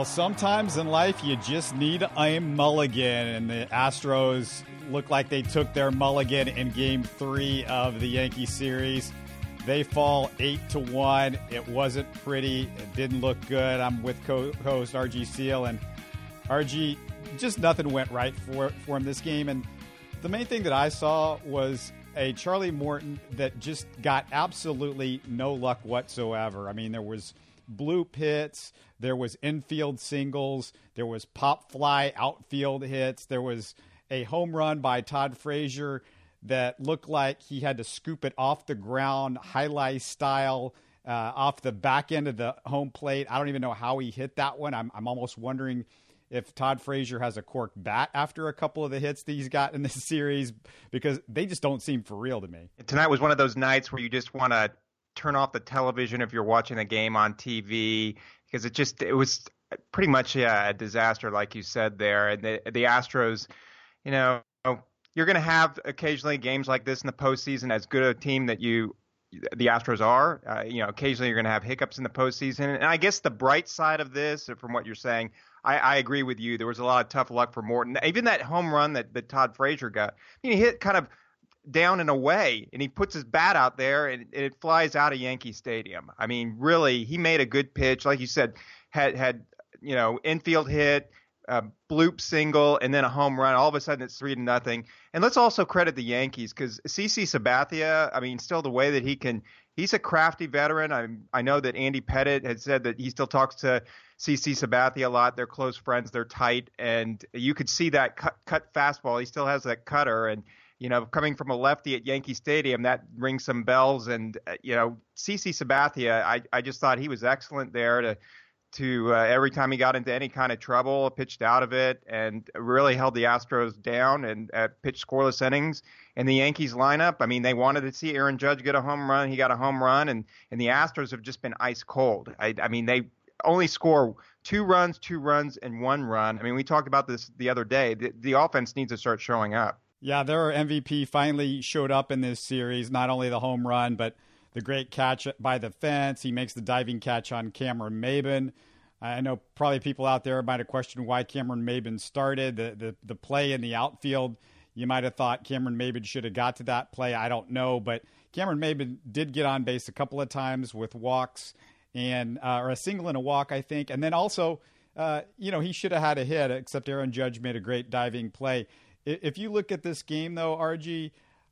Well, sometimes in life you just need a mulligan, and the Astros look like they took their mulligan in Game Three of the Yankee series. They fall eight to one. It wasn't pretty. It didn't look good. I'm with co-host RG Seal, and RG, just nothing went right for for him this game. And the main thing that I saw was a Charlie Morton that just got absolutely no luck whatsoever. I mean, there was bloop hits, there was infield singles, there was pop fly outfield hits, there was a home run by Todd Frazier that looked like he had to scoop it off the ground, highlight style, uh, off the back end of the home plate. I don't even know how he hit that one. I'm, I'm almost wondering if Todd Frazier has a cork bat after a couple of the hits that he's got in this series because they just don't seem for real to me. Tonight was one of those nights where you just want to turn off the television if you're watching a game on TV because it just it was pretty much yeah, a disaster like you said there and the the Astros you know you're going to have occasionally games like this in the postseason as good a team that you the Astros are. Uh, you know, occasionally you're going to have hiccups in the postseason. And I guess the bright side of this, from what you're saying, I, I agree with you. There was a lot of tough luck for Morton. Even that home run that, that Todd Frazier got, I mean, he hit kind of down and away, and he puts his bat out there, and it flies out of Yankee Stadium. I mean, really, he made a good pitch, like you said, had had you know infield hit, a bloop single, and then a home run. All of a sudden, it's three to nothing. And let's also credit the Yankees because CC Sabathia. I mean, still the way that he can. He's a crafty veteran. I I know that Andy Pettitte had said that he still talks to CC Sabathia a lot. They're close friends. They're tight, and you could see that cut cut fastball. He still has that cutter, and you know, coming from a lefty at Yankee Stadium, that rings some bells. And uh, you know, CC Sabathia, I I just thought he was excellent there to to uh, every time he got into any kind of trouble, pitched out of it, and really held the Astros down and uh, pitched scoreless innings. And the Yankees lineup, I mean, they wanted to see Aaron Judge get a home run. He got a home run, and and the Astros have just been ice cold. I, I mean, they only score two runs, two runs, and one run. I mean, we talked about this the other day. The, the offense needs to start showing up. Yeah, their MVP finally showed up in this series. Not only the home run, but the great catch by the fence. He makes the diving catch on Cameron Maybin. I know probably people out there might have questioned why Cameron Maybin started the, the the play in the outfield. You might have thought Cameron Maybin should have got to that play. I don't know, but Cameron Maybin did get on base a couple of times with walks and uh, or a single and a walk, I think, and then also, uh, you know, he should have had a hit. Except Aaron Judge made a great diving play. If you look at this game, though, RG,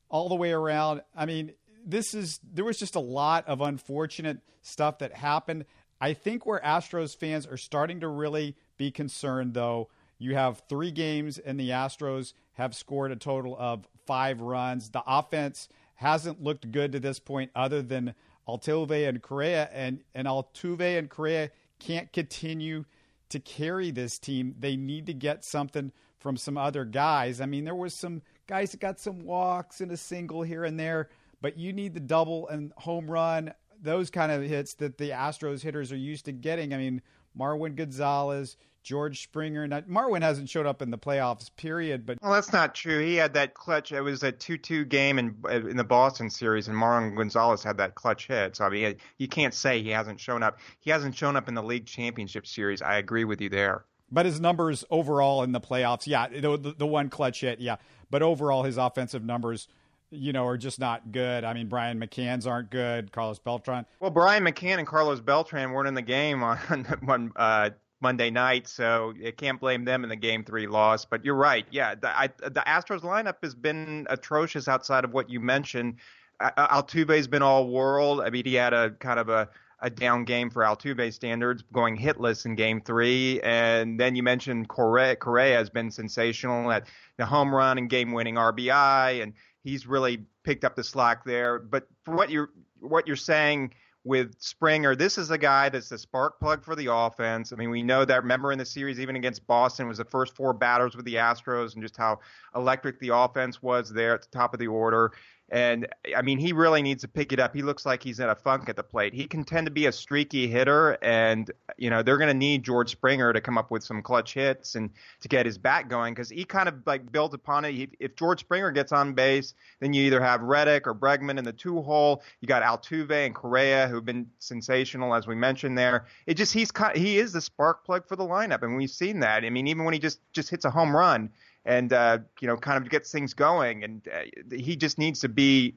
all the way around, I mean, this is there was just a lot of unfortunate stuff that happened. I think where Astros fans are starting to really be concerned, though, you have three games and the Astros have scored a total of five runs. The offense hasn't looked good to this point, other than Altuve and Correa, and and Altuve and Correa can't continue to carry this team. They need to get something from some other guys. I mean, there was some guys that got some walks and a single here and there, but you need the double and home run those kind of hits that the Astros hitters are used to getting. I mean, Marwin Gonzalez, George Springer. Now, Marwin hasn't showed up in the playoffs, period. But well, that's not true. He had that clutch. It was a two-two game in in the Boston series, and Marwin Gonzalez had that clutch hit. So I mean, you can't say he hasn't shown up. He hasn't shown up in the league championship series. I agree with you there. But his numbers overall in the playoffs, yeah, the, the, the one clutch hit, yeah. But overall, his offensive numbers you know, are just not good. I mean, Brian McCann's aren't good. Carlos Beltran. Well, Brian McCann and Carlos Beltran weren't in the game on one uh, Monday night, so you can't blame them in the game three loss. But you're right. Yeah, the, I, the Astros lineup has been atrocious outside of what you mentioned. Altuve's been all world. I mean, he had a kind of a a down game for Altuve standards, going hitless in Game Three, and then you mentioned Correa. Correa has been sensational at the home run and game-winning RBI, and he's really picked up the slack there. But for what you're what you're saying with Springer, this is a guy that's the spark plug for the offense. I mean, we know that. Remember in the series, even against Boston, was the first four batters with the Astros, and just how electric the offense was there at the top of the order. And I mean, he really needs to pick it up. He looks like he's in a funk at the plate. He can tend to be a streaky hitter, and you know they're going to need George Springer to come up with some clutch hits and to get his bat going because he kind of like built upon it. If George Springer gets on base, then you either have Reddick or Bregman in the two hole. You got Altuve and Correa who've been sensational as we mentioned there. It just he's he is the spark plug for the lineup, and we've seen that. I mean, even when he just just hits a home run and uh, you know kind of gets things going. And uh, he just needs to be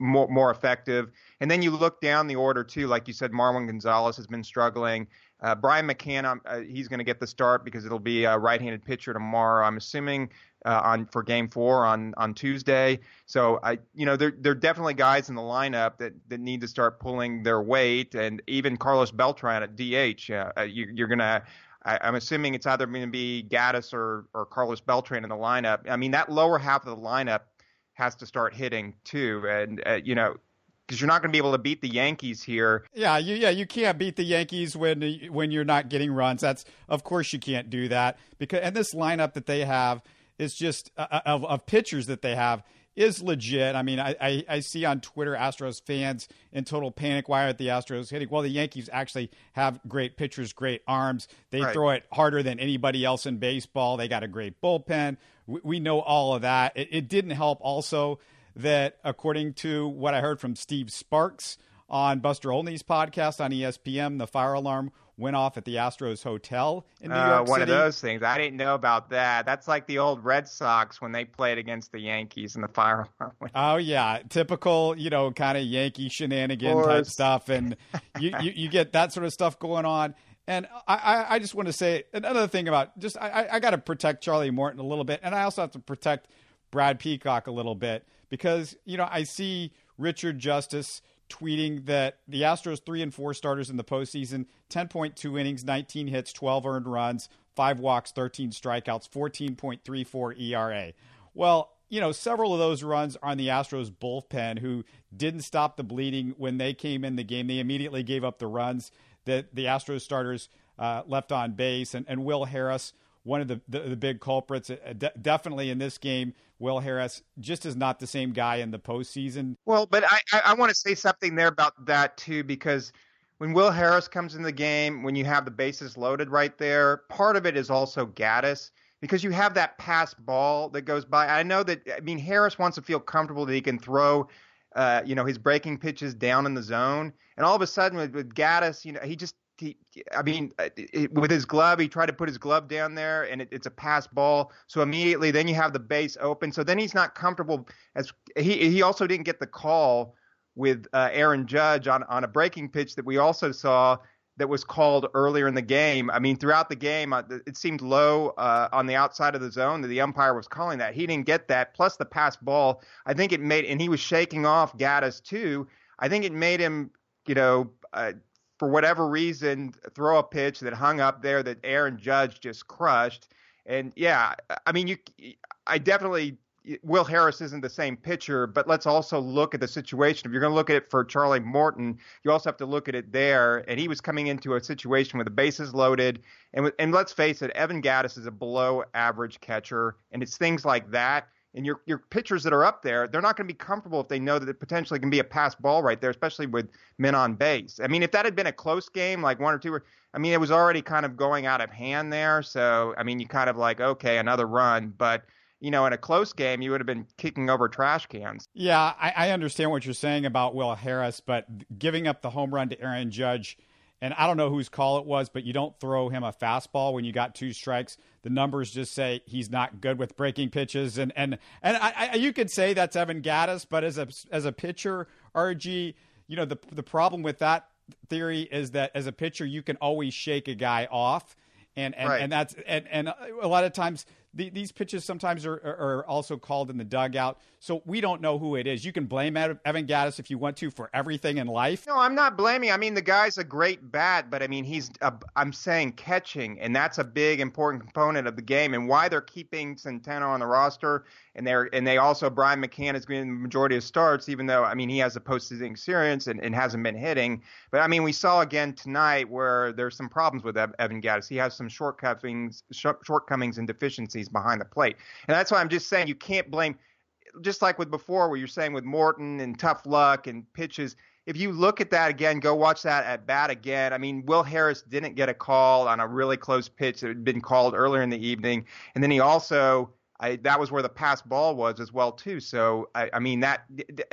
more more effective. And then you look down the order too, like you said, Marwin Gonzalez has been struggling. Uh, Brian McCann, uh, he's going to get the start because it'll be a right-handed pitcher tomorrow. I'm assuming uh, on for Game Four on on Tuesday. So I, you know, there there are definitely guys in the lineup that that need to start pulling their weight, and even Carlos Beltran at DH. Uh, you, you're going to I, am assuming it's either going to be Gattis or, or Carlos Beltran in the lineup. I mean, that lower half of the lineup has to start hitting too, and uh, you know, because you're not going to be able to beat the Yankees here. Yeah, you yeah you can't beat the Yankees when when you're not getting runs. That's of course you can't do that because and this lineup that they have is just uh, uh of of pitchers that they have is legit. I mean, I, I, I, see on Twitter Astros fans in total panic. Why aren't the Astros hitting? Well, the Yankees actually have great pitchers, great arms. They right. throw it harder than anybody else in baseball. They got a great bullpen. We, we know all of that. It, it didn't help also that, according to what I heard from Steve Sparks on Buster Olney's podcast on ESPN, the fire alarm went off at the Astros hotel in New uh, York one City. of those things. I didn't know about that. That's like the old Red Sox when they played against the Yankees in the fire alarm. oh yeah, typical, you know, kind of Yankee shenanigan type stuff, and you, you, you get that sort of stuff going on. And I, I just want to say another thing about just I, I got to protect Charlie Morton a little bit, and I also have to protect Brad Peacock a little bit because you know I see Richard Justice tweeting that the Astros three and four starters in the postseason, 10.2 innings, 19 hits, 12 earned runs, five walks, 13 strikeouts, 14.34 ERA. Well, you know, several of those runs are on the Astros bullpen who didn't stop the bleeding when they came in the game. They immediately gave up the runs that the Astros starters uh, left on base. And, and Will Harris, one of the, the, the big culprits, uh, de- definitely in this game, Will Harris just is not the same guy in the postseason. Well, but I, I, I want to say something there about that too, because when Will Harris comes in the game, when you have the bases loaded right there, part of it is also Gattis because you have that pass ball that goes by. I know that I mean Harris wants to feel comfortable that he can throw, uh, you know, his breaking pitches down in the zone, and all of a sudden with, with Gattis, you know, he just he, I mean, uh, it, with his glove, he tried to put his glove down there, and it, it's a pass ball. So immediately, then you have the base open. So then he's not comfortable. As he he also didn't get the call with uh, Aaron Judge on on a breaking pitch that we also saw that was called earlier in the game. I mean, throughout the game, uh, it seemed low uh, on the outside of the zone that the umpire was calling that. He didn't get that. Plus the pass ball, I think it made, and he was shaking off Gattis too. I think it made him, you know, uh, for whatever reason, throw a pitch that hung up there that Aaron Judge just crushed. And yeah, I mean, you, I definitely Will Harris isn't the same pitcher, but let's also look at the situation. If you're going to look at it for Charlie Morton, you also have to look at it there. And he was coming into a situation with the bases loaded, and and let's face it, Evan Gattis is a below average catcher, and it's things like that and your your pitchers that are up there, they're not going to be comfortable if they know that it potentially can be a pass ball right there, especially with men on base. I mean, if that had been a close game, like one or two, I mean, it was already kind of going out of hand there. So, I mean, you kind of like, okay, another run, but you know, in a close game, you would have been kicking over trash cans. Yeah, I, I understand what you're saying about Will Harris, but giving up the home run to Aaron Judge and I don't know whose call it was, but you don't throw him a fastball when you got two strikes. The numbers just say he's not good with breaking pitches, and and and I, I, you could say that's Evan Gattis, but as a as a pitcher, RG, you know the the problem with that theory is that as a pitcher you can always shake a guy off, and and, right. and that's and and a lot of times the, these pitches sometimes are, are, also called in the dugout. So we don't know who it is. You can blame Evan Gattis if you want to for everything in life. No, I'm not blaming. I mean, the guy's a great bat, but I mean, he's. A, I'm saying catching, and that's a big important component of the game, and why they're keeping Centeno on the roster, and they're and they also Brian McCann is getting the majority of starts, even though I mean he has a postseason experience and, and hasn't been hitting. But I mean, we saw again tonight where there's some problems with Evan Gattis. He has some shortcomings, shortcomings and deficiencies behind the plate. And that's why I'm just saying you can't blame just like with before, where you're saying with Morton and tough luck and pitches. If you look at that again, go watch that at bat again. I mean, Will Harris didn't get a call on a really close pitch that had been called earlier in the evening, and then he also I, that was where the pass ball was as well too. So I, I mean that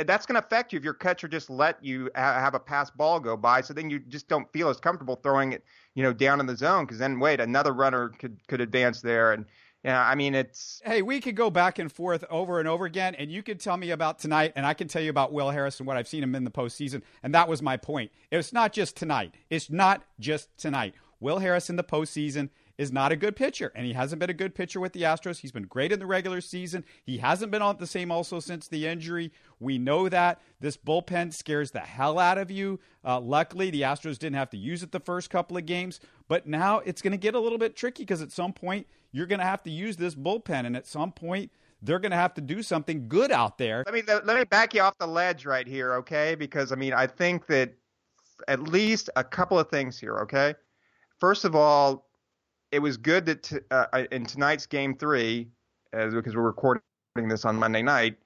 that's going to affect you if your catcher just let you have a pass ball go by. So then you just don't feel as comfortable throwing it, you know, down in the zone because then wait, another runner could could advance there and. Yeah, I mean it's. Hey, we could go back and forth over and over again, and you could tell me about tonight, and I can tell you about Will Harris and what I've seen him in the postseason, and that was my point. It's not just tonight. It's not just tonight. Will Harris in the postseason is not a good pitcher, and he hasn't been a good pitcher with the Astros. He's been great in the regular season. He hasn't been on the same also since the injury. We know that this bullpen scares the hell out of you. Uh, luckily, the Astros didn't have to use it the first couple of games, but now it's going to get a little bit tricky because at some point you're going to have to use this bullpen, and at some point they're going to have to do something good out there. Let me let me back you off the ledge right here, okay? Because I mean, I think that at least a couple of things here, okay? First of all, it was good that t- uh, in tonight's game three, as because we're recording this on Monday night,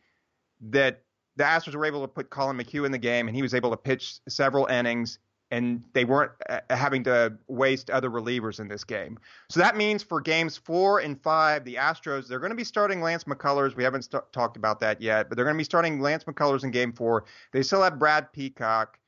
that the Astros were able to put Collin McHugh in the game, and he was able to pitch several innings, and they weren't uh, having to waste other relievers in this game. So that means for games four and five, the Astros they're going to be starting Lance McCullers. We haven't st- talked about that yet, but they're going to be starting Lance McCullers in game four. They still have Brad Peacock.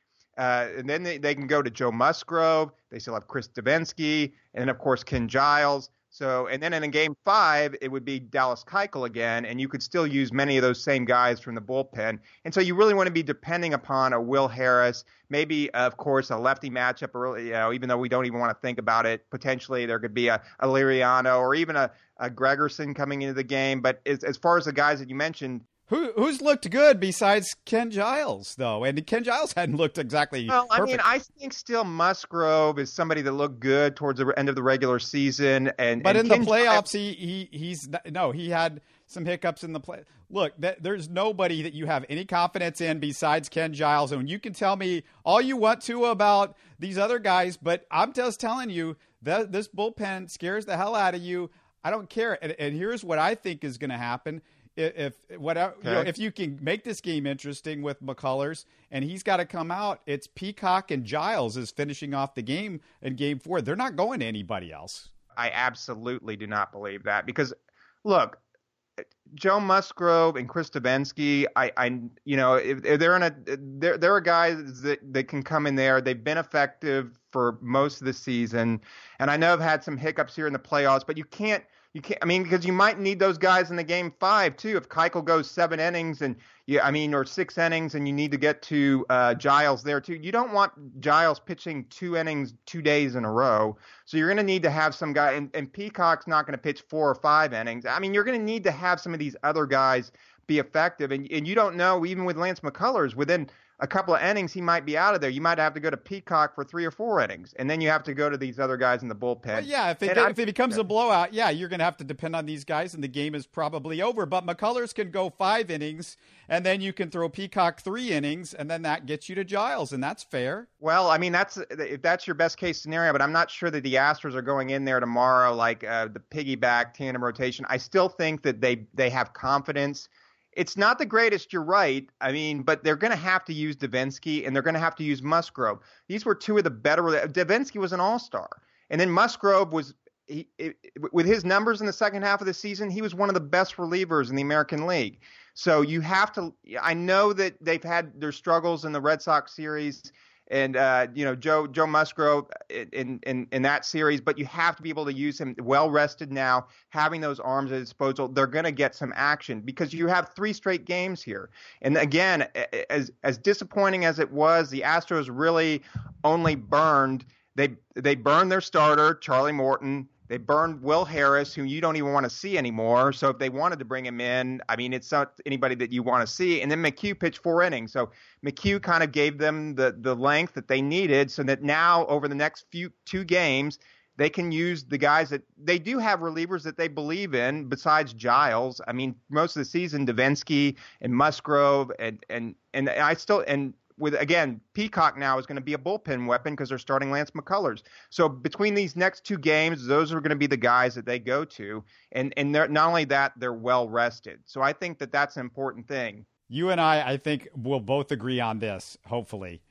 Uh, and then they, they can go to Joe Musgrove. They still have Chris Devenski, and then of course Ken Giles. So, and then in game five, it would be Dallas Keuchel again, and you could still use many of those same guys from the bullpen. And so, you really want to be depending upon a Will Harris, maybe, of course, a lefty matchup. Early, you know, even though we don't even want to think about it, potentially there could be a, a Liriano or even a, a Gregerson coming into the game. But as, as far as the guys that you mentioned, who who's looked good besides Ken Giles though? And Ken Giles hadn't looked exactly. Well, I mean, I think still Musgrove is somebody that looked good towards the end of the regular season, and but and in Ken the playoffs, Giles, he he he's no, he had some hiccups in the play. Look, th- there's nobody that you have any confidence in besides Ken Giles, and you can tell me all you want to about these other guys, but I'm just telling you that this bullpen scares the hell out of you. I don't care, and, and here's what I think is going to happen if whatever okay. you know, if you can make this game interesting with McCullers and he's got to come out, it's Peacock and Giles is finishing off the game in game four. They're not going to anybody else. I absolutely do not believe that because look, Joe Musgrove and Chris Devenski, I, I, you know, if, if they're in a, there, there are a guys that, that can come in there. They've been effective for most of the season, and I know I've had some hiccups here in the playoffs, but you can't you can't. I mean, because you might need those guys in the game five too. If Keuchel goes seven innings and you, I mean, or six innings, and you need to get to uh, Giles there too. You don't want Giles pitching two innings two days in a row. So you're going to need to have some guy, and, and Peacock's not going to pitch four or five innings. I mean, you're going to need to have some of these other guys be effective, and and you don't know even with Lance McCullers within a couple of innings, he might be out of there. You might have to go to Peacock for three or four innings, and then you have to go to these other guys in the bullpen. Well, yeah, if it, if it becomes a blowout, yeah, you're going to have to depend on these guys, and the game is probably over. But McCullers can go five innings, and then you can throw Peacock three innings, and then that gets you to Giles, and that's fair. Well, I mean, that's if that's your best case scenario, but I'm not sure that the Astros are going in there tomorrow like uh, the piggyback tandem rotation. I still think that they they have confidence it's not the greatest, you're right. I mean, but they're going to have to use Devenski and they're going to have to use Musgrove. These were two of the better. Devenski was an all star. And then Musgrove was, he, it, with his numbers in the second half of the season, he was one of the best relievers in the American League. So you have to, I know that they've had their struggles in the Red Sox series and uh, you know Joe Joe Musgrove in, in in that series, but you have to be able to use him well rested now, having those arms at his disposal. They're going to get some action because you have three straight games here. And again, as as disappointing as it was, the Astros really only burned they they burned their starter Charlie Morton. They burned Will Harris, who you don't even want to see anymore. So if they wanted to bring him in, I mean, it's not anybody that you want to see. And then McHugh pitched four innings. So McHugh kind of gave them the, the length that they needed so that now over the next few two games, they can use the guys that they do have relievers that they believe in besides Giles. I mean, most of the season, Devenski and Musgrove and, and, and I still, and with again, Peacock now is going to be a bullpen weapon because they're starting Lance McCullers. So between these next two games, those are going to be the guys that they go to, and and not only that, they're well rested. So I think that that's an important thing. You and I, I think, will both agree on this. Hopefully,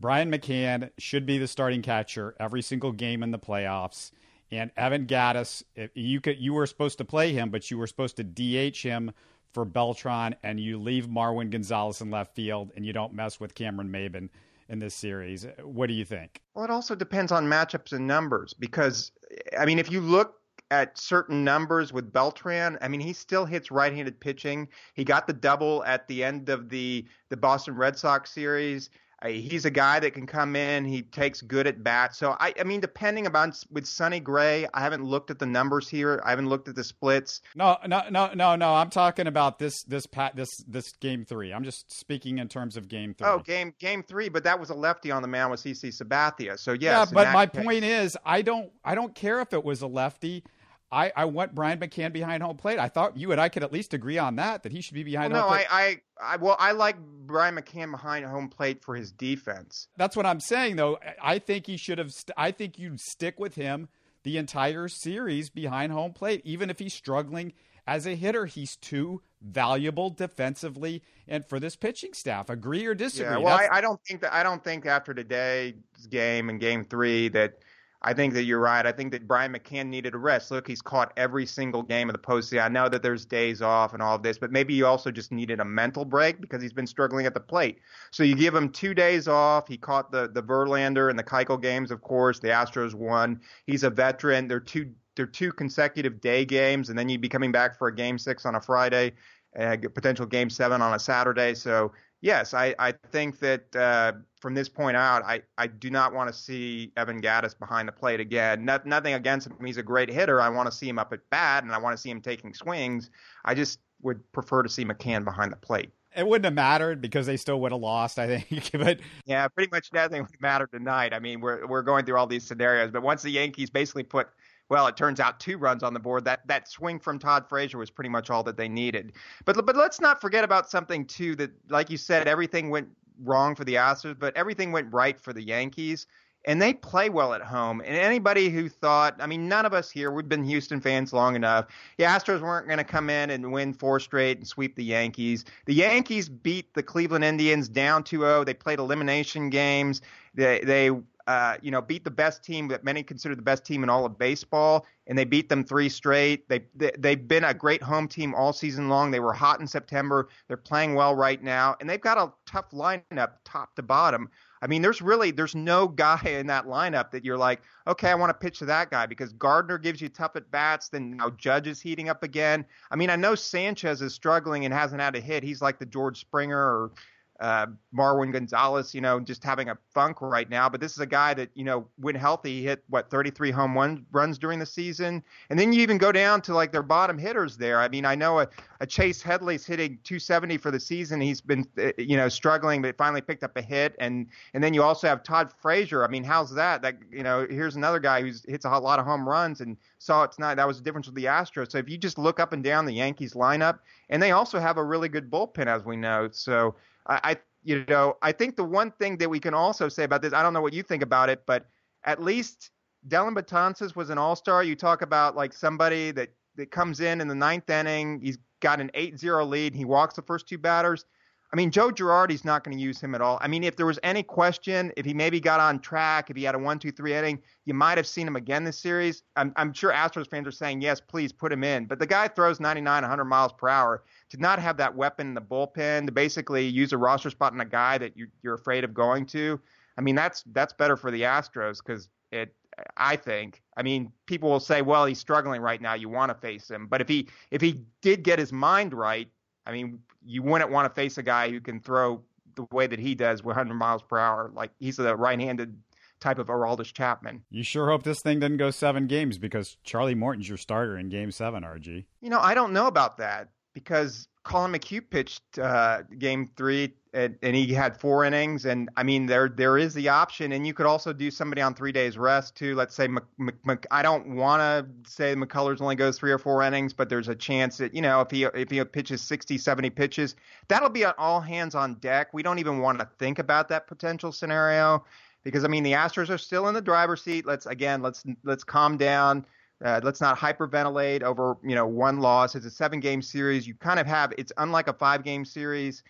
Brian McCann should be the starting catcher every single game in the playoffs. And Evan Gattis, you could you were supposed to play him, but you were supposed to DH him for Beltran, and you leave Marwin Gonzalez in left field, and you don't mess with Cameron Maybin in this series. What do you think? Well, it also depends on matchups and numbers because, I mean, if you look at certain numbers with Beltran, I mean, he still hits right-handed pitching. He got the double at the end of the the Boston Red Sox series he's a guy that can come in. He takes good at bat. So I, I mean, depending about with Sonny Gray, I haven't looked at the numbers here. I haven't looked at the splits. No, no, no, no, no. I'm talking about this, this pat, this, this game three. I'm just speaking in terms of game three. Oh, game, game three. But that was a lefty on the mound with CC Sabathia. So yes. Yeah, but my case, point is, I don't, I don't care if it was a lefty. I, I want Brian McCann behind home plate. I thought you and I could at least agree on that that he should be behind well, home no, plate. I, I, I well, I like Brian McCann behind home plate for his defense. That's what I'm saying, though. I think he should have. St- I think you stick with him the entire series behind home plate, even if he's struggling as a hitter. He's too valuable defensively and for this pitching staff. Agree or disagree? Yeah, well, I, I, don't think that. I don't think after today's game and Game Three that I think that you're right. I think that Brian McCann needed a rest. Look, he's caught every single game of the postseason. I know that there's days off and all of this, but maybe he also just needed a mental break because he's been struggling at the plate. So you give him two days off. He caught the the Verlander and the Keuchel games, of course. The Astros won. He's a veteran. They're two they're two consecutive day games, and then you'd be coming back for a game six on a Friday, a potential game seven on a Saturday. So yes, I, I think that uh, from this point out, I, I do not want to see Evan Gattis behind the plate again. Not, nothing against him. He's a great hitter. I want to see him up at bat and I want to see him taking swings. I just would prefer to see McCann behind the plate. It wouldn't have mattered because they still would have lost, I think. but yeah, pretty much nothing would matter tonight. I mean, we're we're going through all these scenarios, but once the Yankees basically put well, it turns out two runs on the board. That that swing from Todd Frazier was pretty much all that they needed. But but let's not forget about something too that, like you said, everything went wrong for the Astros, but everything went right for the Yankees. And they play well at home. And anybody who thought, I mean, none of us here, we've been Houston fans long enough. The Astros weren't going to come in and win four straight and sweep the Yankees. The Yankees beat the Cleveland Indians down 2 0. They played elimination games. They, they uh, you know, beat the best team that many consider the best team in all of baseball, and they beat them three straight. They, they they've been a great home team all season long. They were hot in September. They're playing well right now, and they've got a tough lineup, top to bottom. I mean, there's really there's no guy in that lineup that you're like, okay, I want to pitch to that guy because Gardner gives you tough at bats. Then now Judge is heating up again. I mean, I know Sanchez is struggling and hasn't had a hit. He's like the George Springer or uh, Marwin Gonzalez, you know, just having a funk right now. But this is a guy that, you know, when healthy, hit what 33 home run, runs during the season. And then you even go down to like their bottom hitters there. I mean, I know a, a Chase Headley's hitting 270 for the season. He's been, uh, you know, struggling, but finally picked up a hit. And and then you also have Todd Frazier. I mean, how's that? That you know, here's another guy who's hits a lot of home runs and saw it tonight. That was the difference with the Astros. So if you just look up and down the Yankees lineup, and they also have a really good bullpen, as we know. So I, I you know I think the one thing that we can also say about this, I don't know what you think about it, but at least Dellin Betances was an All Star. You talk about like somebody that that comes in in the ninth inning, he's got an 8-0 lead, he walks the first two batters. I mean, Joe Girardi's not going to use him at all. I mean, if there was any question, if he maybe got on track, if he had a one, two, three inning, you might have seen him again this series. I'm, I'm sure Astros fans are saying, yes, please put him in. But the guy throws 99, 100 miles per hour. To not have that weapon in the bullpen, to basically use a roster spot on a guy that you, you're afraid of going to, I mean, that's that's better for the Astros because it. I think. I mean, people will say, "Well, he's struggling right now. You want to face him." But if he if he did get his mind right, I mean, you wouldn't want to face a guy who can throw the way that he does 100 miles per hour. Like he's a right-handed type of Aroldis Chapman. You sure hope this thing doesn't go seven games because Charlie Morton's your starter in Game Seven, RG. You know, I don't know about that because Collin McHugh pitched uh, game three and, and, he had four innings. And I mean, there there is the option, and you could also do somebody on three days rest too. Let's say Mc, Mc, Mc, I don't want to say McCullers only goes three or four innings, but there's a chance that you know if he if he pitches 60, 70 pitches, that'll be all hands on deck. We don't even want to think about that potential scenario because I mean the Astros are still in the driver's seat. Let's again let's let's calm down. Uh, let's not hyperventilate over you know one loss. It's a seven game series. You kind of have it's unlike a five game series.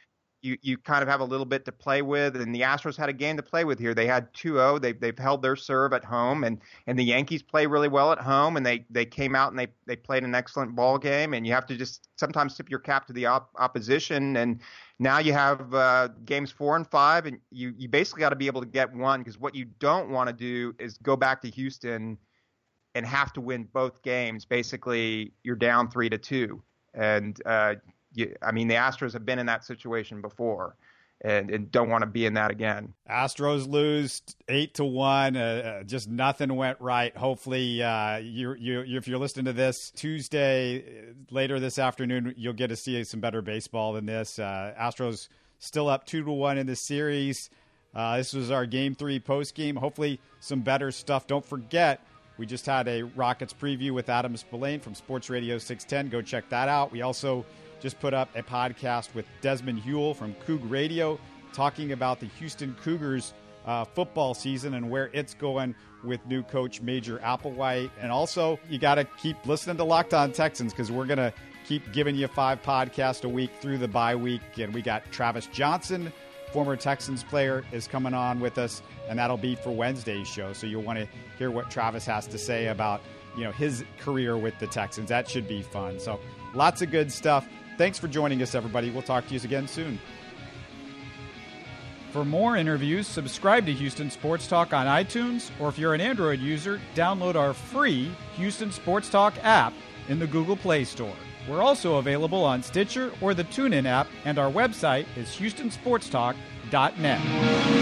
You you kind of have a little bit to play with, and the Astros had a game to play with here. They had 2-0. They've they've held their serve at home, and and the Yankees play really well at home, and they they came out and they they played an excellent ball game. And you have to just sometimes tip your cap to the op- opposition. And now you have uh, games four and five, and you you basically got to be able to get one because what you don't want to do is go back to Houston and have to win both games, basically you're down three to two. And uh, you, I mean, the Astros have been in that situation before. And, and, don't want to be in that again. Astros lose eight to one. Uh, uh, just nothing went right. Hopefully, uh, you, you, if you're listening to this Tuesday uh, later this afternoon, you'll get to see some better baseball than this. Uh, Astros still up two to one in the series. Uh, this was our game three post game. Hopefully, some better stuff. Don't forget, we just had a Rockets preview with Adam Spolane from Sports Radio 610. Go check that out. We also just put up a podcast with Desmond Hewell from Coug Radio talking about the Houston Cougars uh, football season and where it's going with new coach Major Applewhite. And also, you got to keep listening to Locked On Texans because we're going to keep giving you five podcasts a week through the bye week. And we got Travis Johnson former Texans player, is coming on with us, and that'll be for Wednesday's show. So you'll want to hear what Travis has to say about you know his career with the Texans. That should be fun. So lots of good stuff. Thanks for joining us, everybody. We'll talk to you again soon. For more interviews, subscribe to Houston Sports Talk on iTunes, or if you're an Android user, download our free Houston Sports Talk app in the Google Play Store. We're also available on Stitcher or the TuneIn app, and our website is HoustonSportsTalk.net.